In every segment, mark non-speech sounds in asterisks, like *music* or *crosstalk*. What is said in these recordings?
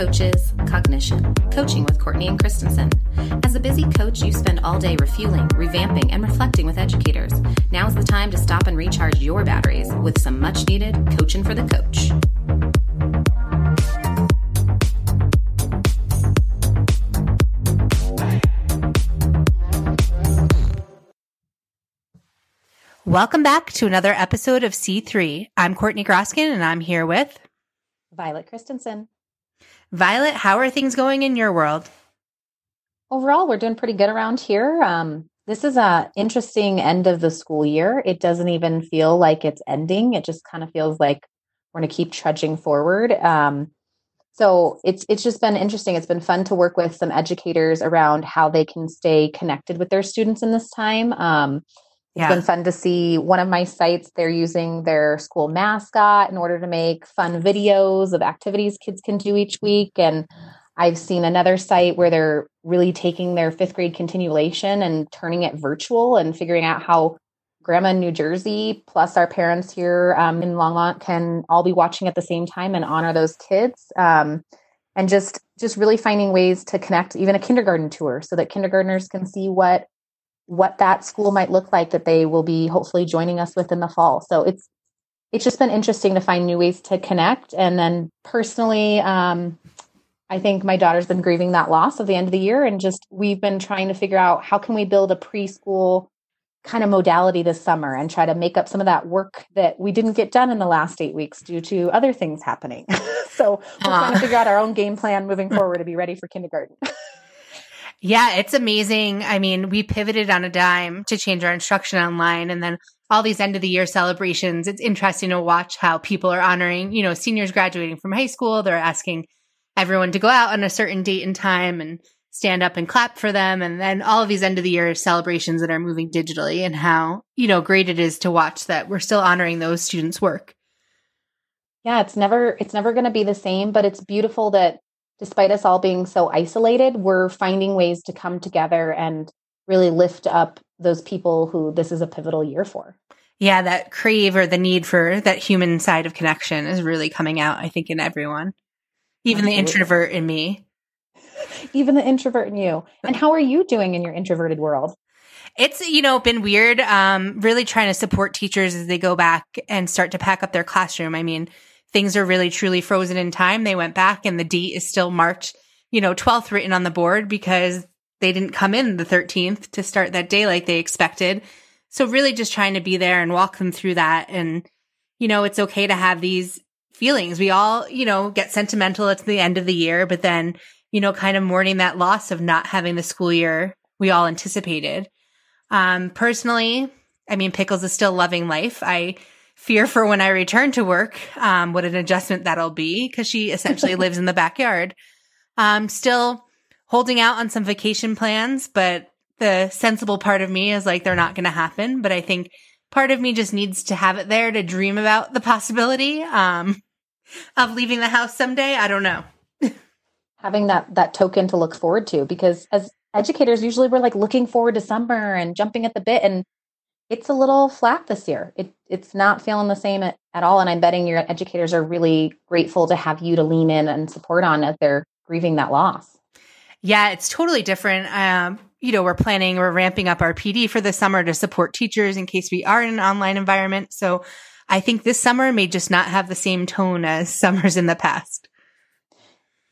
C3 Connecting, Coaches, Cognition. Coaching with Courtney and Christensen. As a busy coach, you spend all day refueling, revamping, and reflecting with educators. Now is the time to stop and recharge your batteries with some much needed coaching for the coach. Welcome back to another episode of C3. I'm Courtney Groskin and I'm here with Violet Christensen. Violet, how are things going in your world? Overall, we're doing pretty good around here. Um, this is a interesting end of the school year. It doesn't even feel like it's ending. It just kind of feels like we're going to keep trudging forward. Um, so it's it's just been interesting. It's been fun to work with some educators around how they can stay connected with their students in this time. Um, it's yeah. been fun to see one of my sites, they're using their school mascot in order to make fun videos of activities kids can do each week. And I've seen another site where they're really taking their fifth grade continuation and turning it virtual and figuring out how grandma in New Jersey plus our parents here um, in Longmont can all be watching at the same time and honor those kids. Um, and just just really finding ways to connect even a kindergarten tour so that kindergartners can see what what that school might look like that they will be hopefully joining us with in the fall. So it's it's just been interesting to find new ways to connect. And then personally, um, I think my daughter's been grieving that loss of the end of the year, and just we've been trying to figure out how can we build a preschool kind of modality this summer and try to make up some of that work that we didn't get done in the last eight weeks due to other things happening. *laughs* so we're trying to figure out our own game plan moving forward to be ready for kindergarten. *laughs* Yeah, it's amazing. I mean, we pivoted on a dime to change our instruction online and then all these end of the year celebrations. It's interesting to watch how people are honoring, you know, seniors graduating from high school. They're asking everyone to go out on a certain date and time and stand up and clap for them. And then all of these end of the year celebrations that are moving digitally and how, you know, great it is to watch that we're still honoring those students' work. Yeah, it's never it's never going to be the same, but it's beautiful that despite us all being so isolated, we're finding ways to come together and really lift up those people who this is a pivotal year for. Yeah, that crave or the need for that human side of connection is really coming out, I think, in everyone, even Absolutely. the introvert in me. *laughs* Even the introvert in you. And how are you doing in your introverted world? It's, you know, been weird. Um, really trying to support teachers as they go back and start to pack up their classroom. I mean, things are really truly frozen in time. They went back and the date is still March, you know, 12th written on the board because they didn't come in the 13th to start that day like they expected. So really just trying to be there and walk them through that. And, you know, it's okay to have these feelings. We all, you know, get sentimental at the end of the year, but then, you know, kind of mourning that loss of not having the school year we all anticipated. Um, personally, I mean, Pickles is still loving life. I, fear for when I return to work, um, what an adjustment that'll be because she essentially *laughs* lives in the backyard. Um, still holding out on some vacation plans, but the sensible part of me is like, they're not going to happen. But I think part of me just needs to have it there to dream about the possibility, um, of leaving the house someday. I don't know. Having that, that token to look forward to, because as educators, usually we're like looking forward to summer and jumping at the bit and it's a little flat this year. It, it's not feeling the same at, at all. And I'm betting your educators are really grateful to have you to lean in and support on as they're grieving that loss. Yeah, it's totally different. Um, you know, we're planning, we're ramping up our PD for the summer to support teachers in case we are in an online environment. So I think this summer may just not have the same tone as *laughs* summers in the past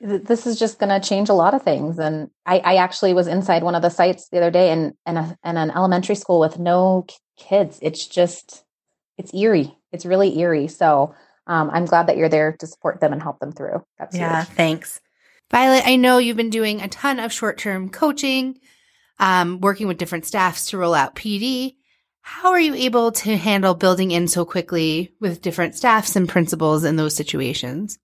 this is just going to change a lot of things. And I, I, actually was inside one of the sites the other day and and, a, and an elementary school with no kids. It's just it's eerie. It's really eerie. So um, I'm glad that you're there to support them and help them through. That's yeah. Huge. Thanks, Violet. I know you've been doing a ton of short term coaching, um, working with different staffs to roll out PD. How are you able to handle building in so quickly with different staffs and principals in those situations?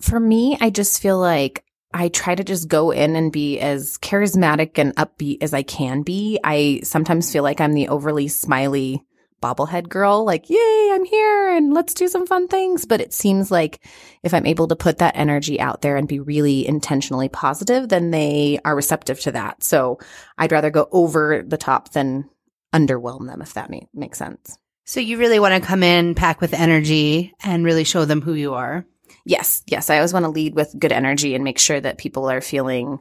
For me, I just feel like I try to just go in and be as charismatic and upbeat as I can be. I sometimes feel like I'm the overly smiley bobblehead girl, like, yay, I'm here and let's do some fun things. But it seems like if I'm able to put that energy out there and be really intentionally positive, then they are receptive to that. So I'd rather go over the top than underwhelm them, if that makes sense. So you really want to come in, pack with energy and really show them who you are. Yes, yes. I always want to lead with good energy and make sure that people are feeling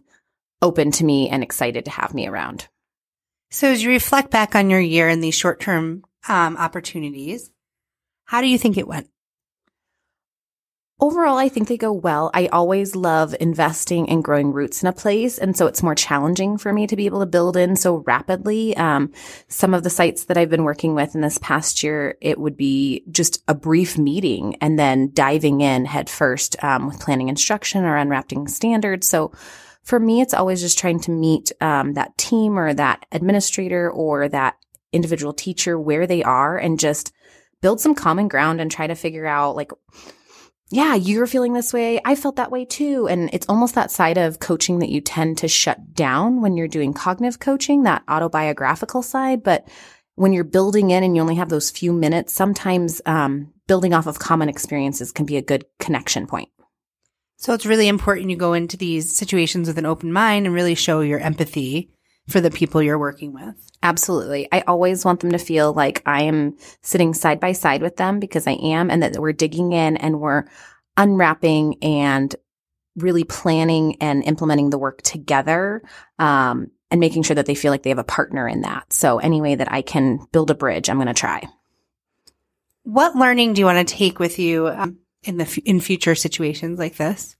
open to me and excited to have me around. So as you reflect back on your year and these short term um, opportunities, how do you think it went? Overall, I think they go well. I always love investing and growing roots in a place. And so it's more challenging for me to be able to build in so rapidly. Um, some of the sites that I've been working with in this past year, it would be just a brief meeting and then diving in head first um, with planning instruction or unwrapping standards. So for me, it's always just trying to meet um, that team or that administrator or that individual teacher where they are and just build some common ground and try to figure out like, yeah, you're feeling this way. I felt that way too. And it's almost that side of coaching that you tend to shut down when you're doing cognitive coaching, that autobiographical side. But when you're building in and you only have those few minutes, sometimes um, building off of common experiences can be a good connection point. So it's really important you go into these situations with an open mind and really show your empathy for the people you're working with. Absolutely. I always want them to feel like I am sitting side by side with them because I am, and that we're digging in and we're unwrapping and really planning and implementing the work together. Um, and making sure that they feel like they have a partner in that. So any way that I can build a bridge, I'm going to try. What learning do you want to take with you um, in the in future situations like this?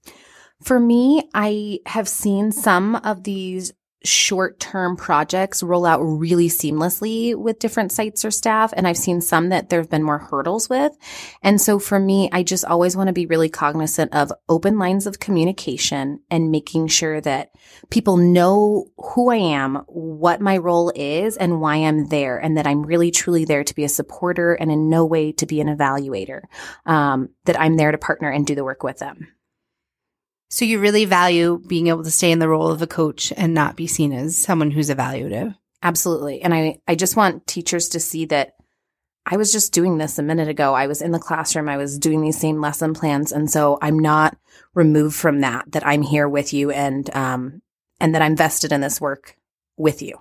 For me, I have seen some of these short term projects roll out really seamlessly with different sites or staff. And I've seen some that there have been more hurdles with. And so for me, I just always want to be really cognizant of open lines of communication and making sure that people know who I am, what my role is and why I'm there and that I'm really truly there to be a supporter and in no way to be an evaluator. Um, that I'm there to partner and do the work with them. So you really value being able to stay in the role of a coach and not be seen as someone who's evaluative. Absolutely. And I, I just want teachers to see that I was just doing this a minute ago. I was in the classroom. I was doing these same lesson plans. And so I'm not removed from that, that I'm here with you and, um, and that I'm vested in this work with you.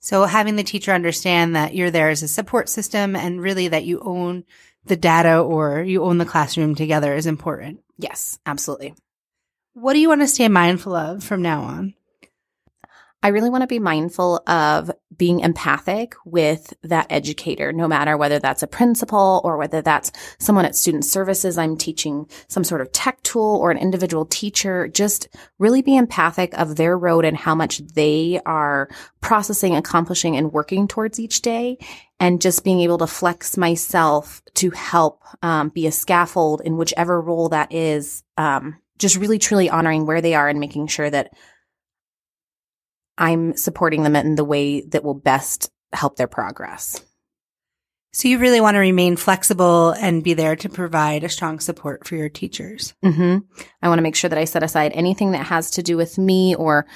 So having the teacher understand that you're there as a support system and really that you own the data or you own the classroom together is important. Yes, absolutely. What do you want to stay mindful of from now on? I really want to be mindful of being empathic with that educator, no matter whether that's a principal or whether that's someone at student services. I'm teaching some sort of tech tool or an individual teacher. Just really be empathic of their road and how much they are processing, accomplishing and working towards each day. And just being able to flex myself to help um, be a scaffold in whichever role that is um, just really truly honoring where they are and making sure that I'm supporting them in the way that will best help their progress. So you really want to remain flexible and be there to provide a strong support for your teachers. Mm-hmm. I want to make sure that I set aside anything that has to do with me or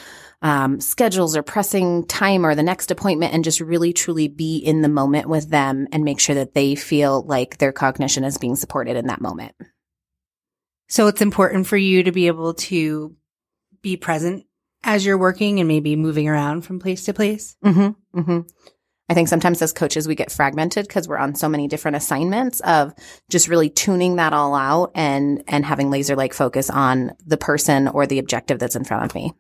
um, schedules or pressing time or the next appointment and just really truly be in the moment with them and make sure that they feel like their cognition is being supported in that moment. So it's important for you to be able to be present as you're working and maybe moving around from place to place. Mm-hmm, mm-hmm. I think sometimes as coaches, we get fragmented because we're on so many different assignments of just really tuning that all out and, and having laser like focus on the person or the objective that's in front of me.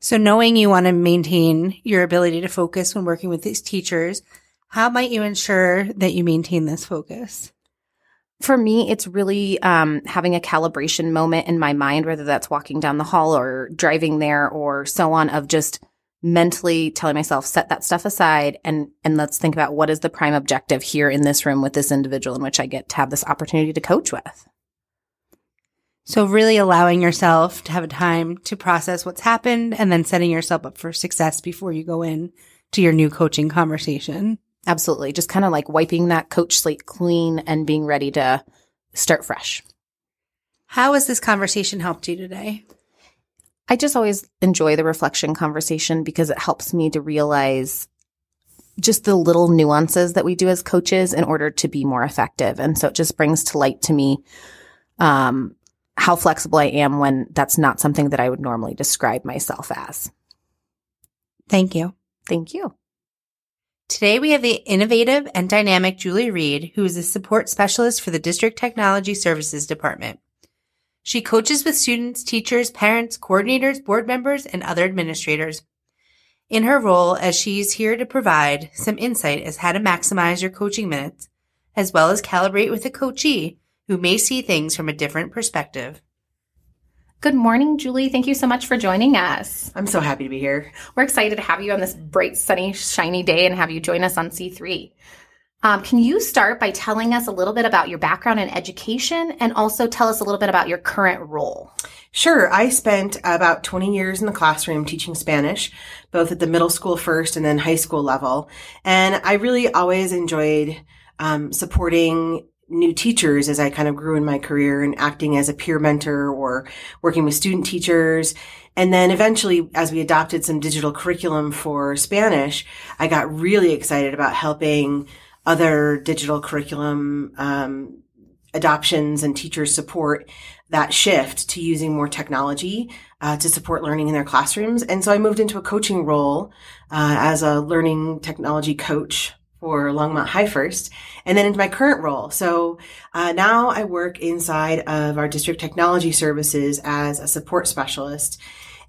So knowing you want to maintain your ability to focus when working with these teachers, how might you ensure that you maintain this focus? For me, it's really um, having a calibration moment in my mind, whether that's walking down the hall or driving there or so on, of just mentally telling myself, set that stuff aside and and let's think about what is the prime objective here in this room with this individual in which I get to have this opportunity to coach with. So really allowing yourself to have a time to process what's happened and then setting yourself up for success before you go in to your new coaching conversation. Absolutely. Just kind of like wiping that coach slate clean and being ready to start fresh. How has this conversation helped you today? I just always enjoy the reflection conversation because it helps me to realize just the little nuances that we do as coaches in order to be more effective. And so it just brings to light to me um, how flexible I am when that's not something that I would normally describe myself as. Thank you. Thank you. Today we have the innovative and dynamic Julie Reed, who is a support specialist for the District Technology Services Department. She coaches with students, teachers, parents, coordinators, board members, and other administrators. In her role as she's here to provide some insight as how to maximize your coaching minutes, as well as calibrate with a coachee who may see things from a different perspective. Good morning, Julie. Thank you so much for joining us. I'm so happy to be here. We're excited to have you on this bright, sunny, shiny day and have you join us on C3. Um, can you start by telling us a little bit about your background in education and also tell us a little bit about your current role? Sure. I spent about 20 years in the classroom teaching Spanish, both at the middle school first and then high school level. And I really always enjoyed um, supporting new teachers as I kind of grew in my career and acting as a peer mentor or working with student teachers. And then eventually, as we adopted some digital curriculum for Spanish, I got really excited about helping other digital curriculum um, adoptions and teachers support that shift to using more technology uh, to support learning in their classrooms. And so I moved into a coaching role uh, as a learning technology coach for Longmont High first, and then into my current role. So uh, now I work inside of our district technology services as a support specialist.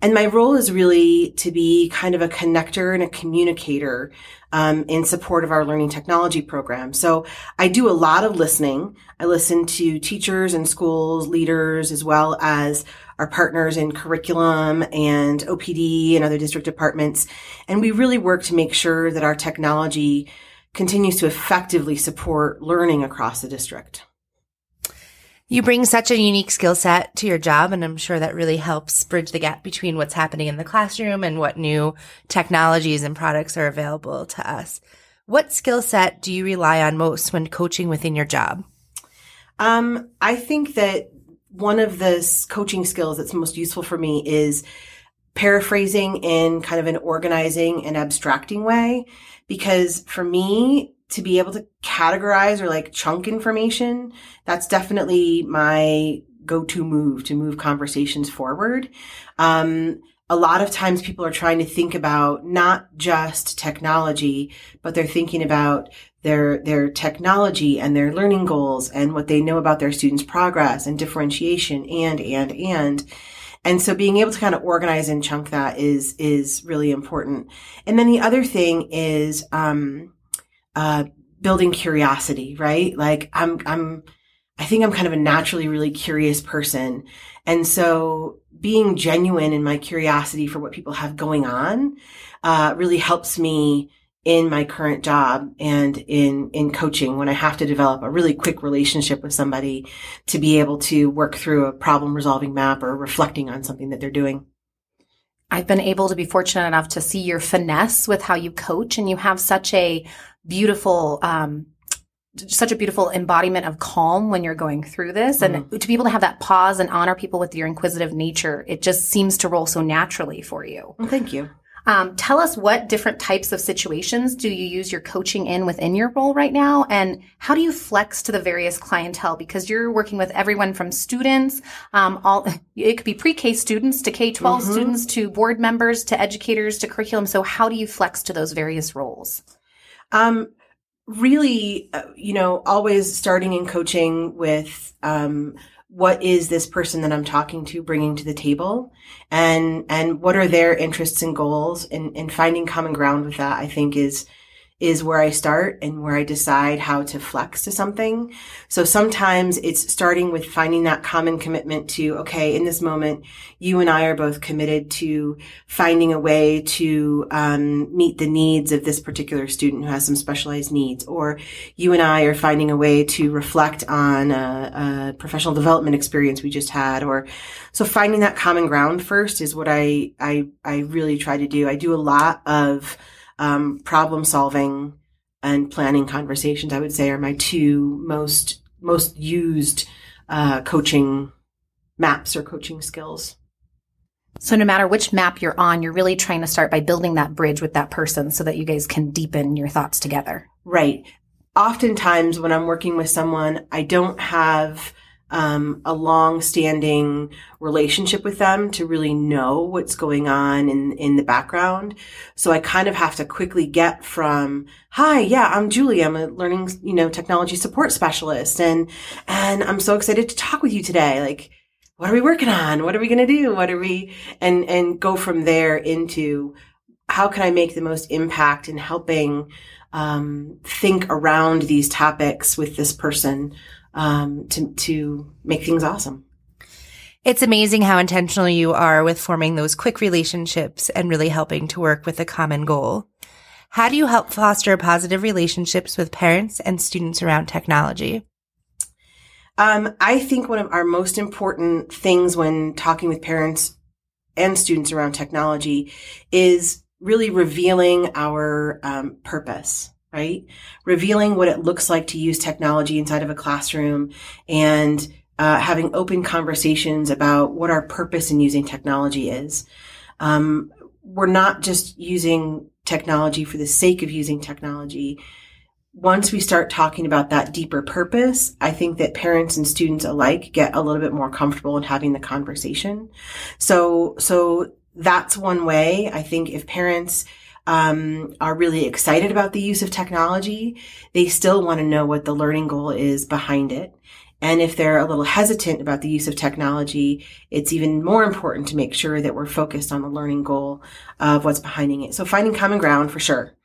And my role is really to be kind of a connector and a communicator um, in support of our learning technology program. So I do a lot of listening. I listen to teachers and schools, leaders, as well as our partners in curriculum and OPD and other district departments. And we really work to make sure that our technology continues to effectively support learning across the district. You bring such a unique skill set to your job, and I'm sure that really helps bridge the gap between what's happening in the classroom and what new technologies and products are available to us. What skill set do you rely on most when coaching within your job? Um, I think that one of the coaching skills that's most useful for me is paraphrasing in kind of an organizing and abstracting way. Because for me, to be able to categorize or like chunk information, that's definitely my go-to move to move conversations forward. Um, a lot of times people are trying to think about not just technology, but they're thinking about their, their technology and their learning goals and what they know about their students' progress and differentiation and, and, and. And so being able to kind of organize and chunk that is, is really important. And then the other thing is, um, uh, building curiosity, right? Like I'm, I'm, I think I'm kind of a naturally really curious person. And so being genuine in my curiosity for what people have going on, uh, really helps me in my current job and in, in coaching when I have to develop a really quick relationship with somebody to be able to work through a problem resolving map or reflecting on something that they're doing. I've been able to be fortunate enough to see your finesse with how you coach and you have such a beautiful um, such a beautiful embodiment of calm when you're going through this and mm. to be able to have that pause and honor people with your inquisitive nature it just seems to roll so naturally for you well, thank you um, tell us what different types of situations do you use your coaching in within your role right now, and how do you flex to the various clientele? Because you're working with everyone from students, um, all *laughs* it could be pre-K students to K-12 mm-hmm. students to board members to educators to curriculum. So how do you flex to those various roles? Um, really, uh, you know, always starting in coaching with, um, what is this person that I'm talking to bringing to the table? And, and what are their interests and goals? And, and finding common ground with that, I think is, is where I start and where I decide how to flex to something. So sometimes it's starting with finding that common commitment to, okay, in this moment, you and I are both committed to finding a way to um, meet the needs of this particular student who has some specialized needs. Or you and I are finding a way to reflect on a, a professional development experience we just had. Or so finding that common ground first is what I, I, I really try to do. I do a lot of um, problem solving and planning conversations, I would say, are my two most most used uh, coaching maps or coaching skills. So no matter which map you're on, you're really trying to start by building that bridge with that person so that you guys can deepen your thoughts together. Right. Oftentimes when I'm working with someone, I don't have um, a long standing relationship with them to really know what's going on in, in the background. So I kind of have to quickly get from, hi, yeah, I'm Julie. I'm a learning, you know, technology support specialist and, and I'm so excited to talk with you today. Like, what are we working on? What are we going to do? What are we, and, and go from there into how can I make the most impact in helping, um, think around these topics with this person, um, to, to make things awesome. It's amazing how intentional you are with forming those quick relationships and really helping to work with a common goal. How do you help foster positive relationships with parents and students around technology? Um, I think one of our most important things when talking with parents and students around technology is really revealing our um, purpose, right? Revealing what it looks like to use technology inside of a classroom and uh, having open conversations about what our purpose in using technology is. Um, we're not just using technology for the sake of using technology once we start talking about that deeper purpose, I think that parents and students alike get a little bit more comfortable in having the conversation. So, so that's one way. I think if parents, um, are really excited about the use of technology, they still want to know what the learning goal is behind it. And if they're a little hesitant about the use of technology, it's even more important to make sure that we're focused on the learning goal of what's behind it. So finding common ground for sure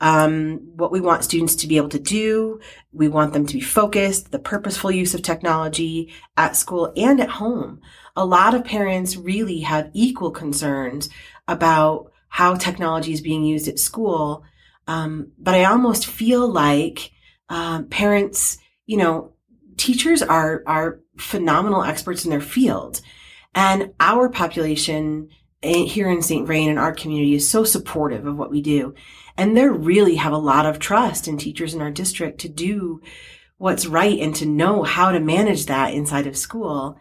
um, what we want students to be able to do. We want them to be focused, the purposeful use of technology at school and at home. A lot of parents really have equal concerns about how technology is being used at school. Um, but I almost feel like uh, parents, you know, teachers are are phenomenal experts in their field, and our population eh, here in St. Vrain and our community is so supportive of what we do. And they really have a lot of trust in teachers in our district to do what's right and to know how to manage that inside of school.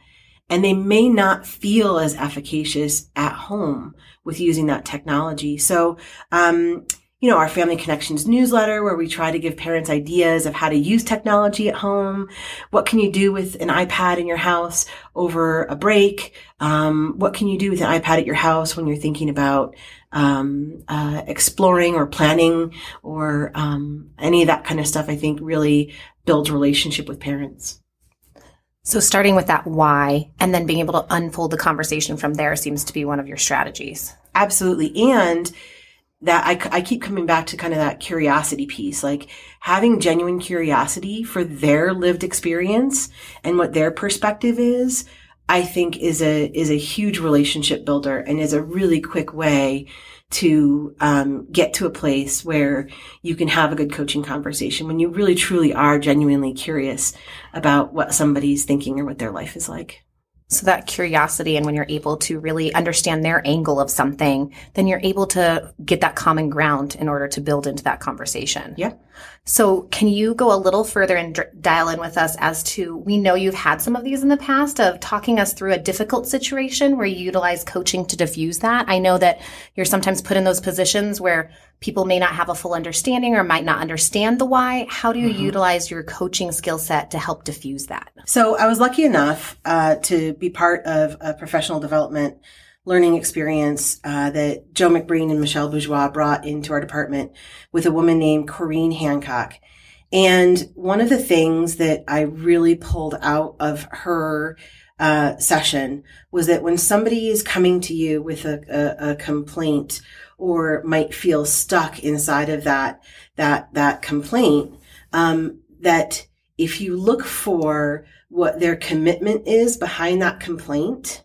And they may not feel as efficacious at home with using that technology. So, um, you know, our Family Connections newsletter where we try to give parents ideas of how to use technology at home. What can you do with an iPad in your house over a break? Um, what can you do with an iPad at your house when you're thinking about um, uh, exploring or planning or um, any of that kind of stuff? I think really builds relationship with parents. So starting with that why and then being able to unfold the conversation from there seems to be one of your strategies. Absolutely. And that I, I keep coming back to kind of that curiosity piece, like having genuine curiosity for their lived experience and what their perspective is, I think is a, is a huge relationship builder and is a really quick way to um, get to a place where you can have a good coaching conversation when you really truly are genuinely curious about what somebody's thinking or what their life is like. So that curiosity and when you're able to really understand their angle of something, then you're able to get that common ground in order to build into that conversation. Yeah. So can you go a little further and d- dial in with us as to, we know you've had some of these in the past of talking us through a difficult situation where you utilize coaching to diffuse that. I know that you're sometimes put in those positions where people may not have a full understanding or might not understand the why. How do you mm-hmm. utilize your coaching skill set to help diffuse that? So I was lucky enough uh, to be part of a professional development learning experience uh, that Joe McBreen and Michelle Bourgeois brought into our department with a woman named Corrine Hancock. And one of the things that I really pulled out of her uh, session was that when somebody is coming to you with a, a, a complaint or might feel stuck inside of that that that complaint, um, that if you look for what their commitment is behind that complaint,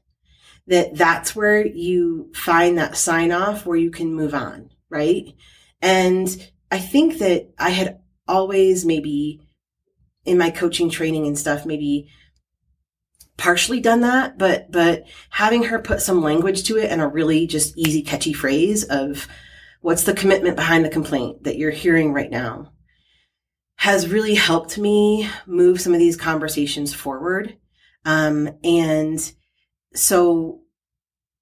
that that's where you find that sign off where you can move on, right? And I think that I had always maybe in my coaching training and stuff, maybe partially done that, but, but having her put some language to it and a really just easy, catchy phrase of what's the commitment behind the complaint that you're hearing right now has really helped me move some of these conversations forward. Um, and so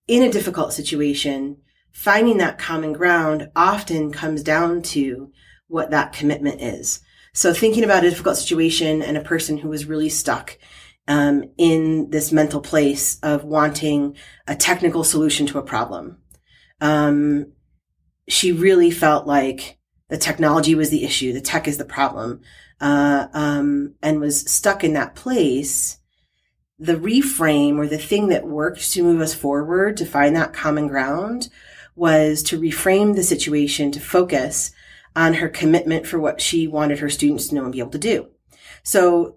in a difficult situation, finding that common ground often comes down to what that commitment is. So thinking about a difficult situation and a person who was really stuck um, in this mental place of wanting a technical solution to a problem. Um, she really felt like the technology was the issue, the tech is the problem, uh, um, and was stuck in that place the reframe or the thing that worked to move us forward to find that common ground was to reframe the situation to focus on her commitment for what she wanted her students to know and be able to do. So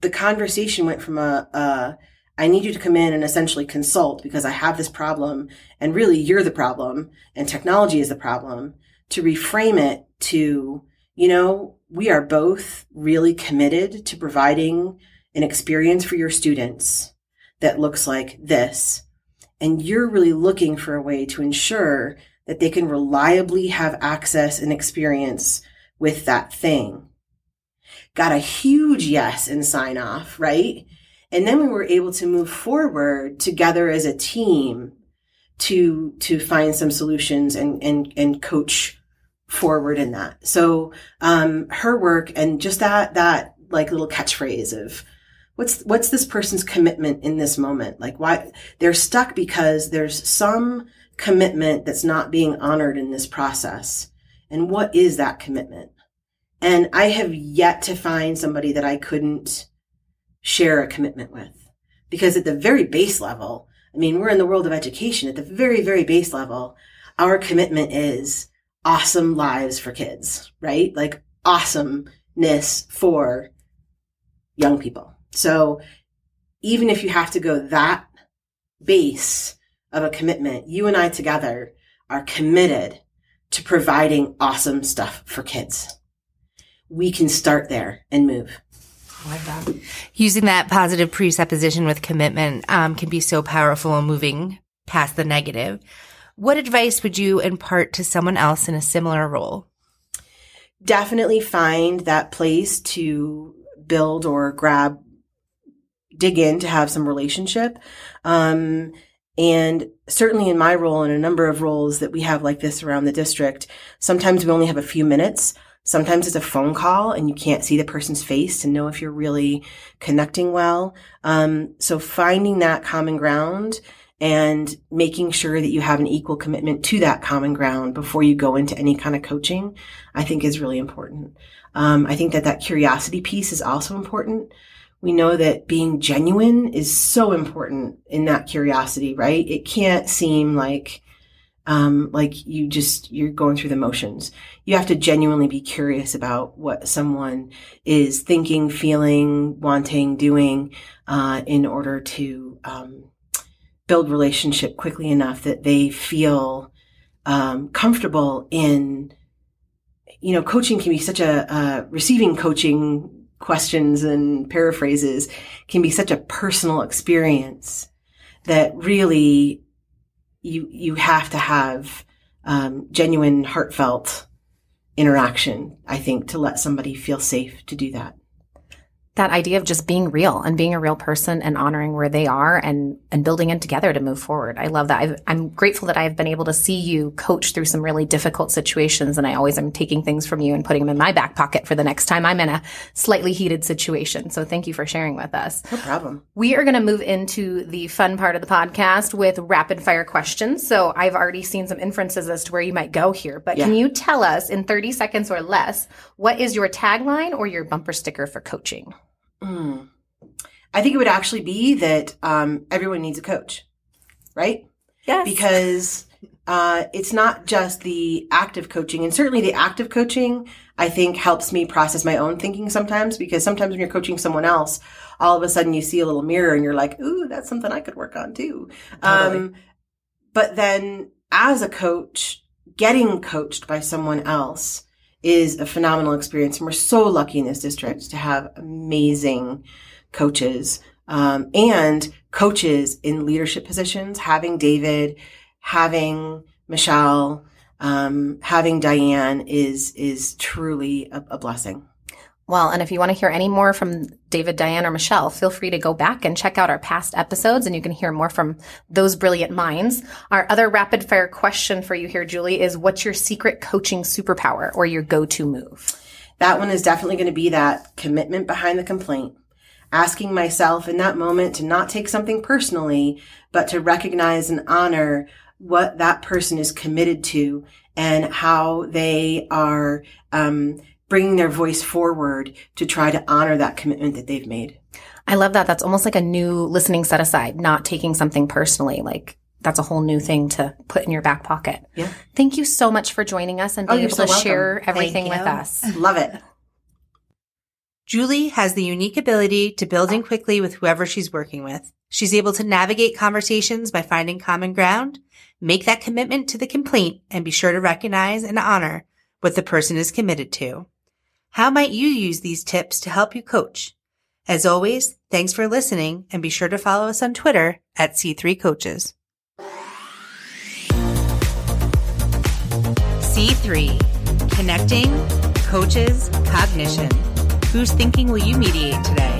the conversation went from a, a I need you to come in and essentially consult because I have this problem and really you're the problem and technology is the problem to reframe it to, you know, we are both really committed to providing an experience for your students that looks like this. And you're really looking for a way to ensure that they can reliably have access and experience with that thing. Got a huge yes and sign off, right? And then we were able to move forward together as a team to, to find some solutions and, and, and coach forward in that. So, um, her work and just that, that like little catchphrase of, what's, what's this person's commitment in this moment? Like why they're stuck because there's some commitment that's not being honored in this process. And what is that commitment? And I have yet to find somebody that I couldn't share a commitment with. Because at the very base level, I mean, we're in the world of education. At the very, very base level, our commitment is awesome lives for kids, right? Like awesomeness for young people. So even if you have to go that base of a commitment, you and I together are committed to providing awesome stuff for kids. We can start there and move. that. Using that positive presupposition with commitment um, can be so powerful in moving past the negative. What advice would you impart to someone else in a similar role? Definitely find that place to build or grab, dig in to have some relationship. Um, and certainly in my role and a number of roles that we have like this around the district, sometimes we only have a few minutes Sometimes it's a phone call and you can't see the person's face to know if you're really connecting well. Um, so finding that common ground and making sure that you have an equal commitment to that common ground before you go into any kind of coaching, I think is really important. Um, I think that that curiosity piece is also important. We know that being genuine is so important in that curiosity, right? It can't seem like um, like you just you're going through the motions. You have to genuinely be curious about what someone is thinking, feeling, wanting, doing, uh, in order to um, build relationship quickly enough that they feel um, comfortable in. You know, coaching can be such a uh, receiving coaching questions and paraphrases can be such a personal experience that really you you have to have um, genuine, heartfelt interaction. I think to let somebody feel safe to do that that idea of just being real and being a real person and honoring where they are and and building in together to move forward. I love that. i am grateful that I've been able to see you coach through some really difficult situations, and I always am taking things from you and putting them in my back pocket for the next time I'm in a slightly heated situation. So thank you for sharing with us. No problem. We are going to move into the fun part of the podcast with rapid fire questions. So I've already seen some inferences as to where you might go here, but yeah. can you tell us in 30 seconds or less what is your tagline or your bumper sticker for coaching? Mm. I think it would actually be that um, everyone needs a coach, right? Yes. Because uh, it's not just the active coaching, and certainly the active coaching, I think helps me process my own thinking sometimes. Because sometimes when you're coaching someone else, all of a sudden you see a little mirror and you're like, "Ooh, that's something I could work on too." Totally. Um, but then, as a coach, getting coached by someone else is a phenomenal experience. And we're so lucky in this district to have amazing coaches um, and coaches in leadership positions. Having David, having Michelle, um, having Diane is is truly a, a blessing. Well, and if you want to hear any more from David, Diane, or Michelle, feel free to go back and check out our past episodes and you can hear more from those brilliant minds. Our other rapid fire question for you here, Julie, is what's your secret coaching superpower or your go to move? That one is definitely going to be that commitment behind the complaint. Asking myself in that moment to not take something personally, but to recognize and honor what that person is committed to and how they are um, bringing their voice forward to try to honor that commitment that they've made. I love that. That's almost like a new listening set aside, not taking something personally. Like that's a whole new thing to put in your back pocket. Yeah. Thank you so much for joining us and Oh, being you're able so to welcome. share everything with us. Love it. Julie has the unique ability to build in quickly with whoever she's working with. She's able to navigate conversations by finding common ground, make that commitment to the complaint, and be sure to recognize and honor what the person is committed to. How might you use these tips to help you coach? As always, thanks for listening and be sure to follow us on Twitter at C3Coaches. C3, connecting, coaches, cognition. Whose thinking will you mediate today?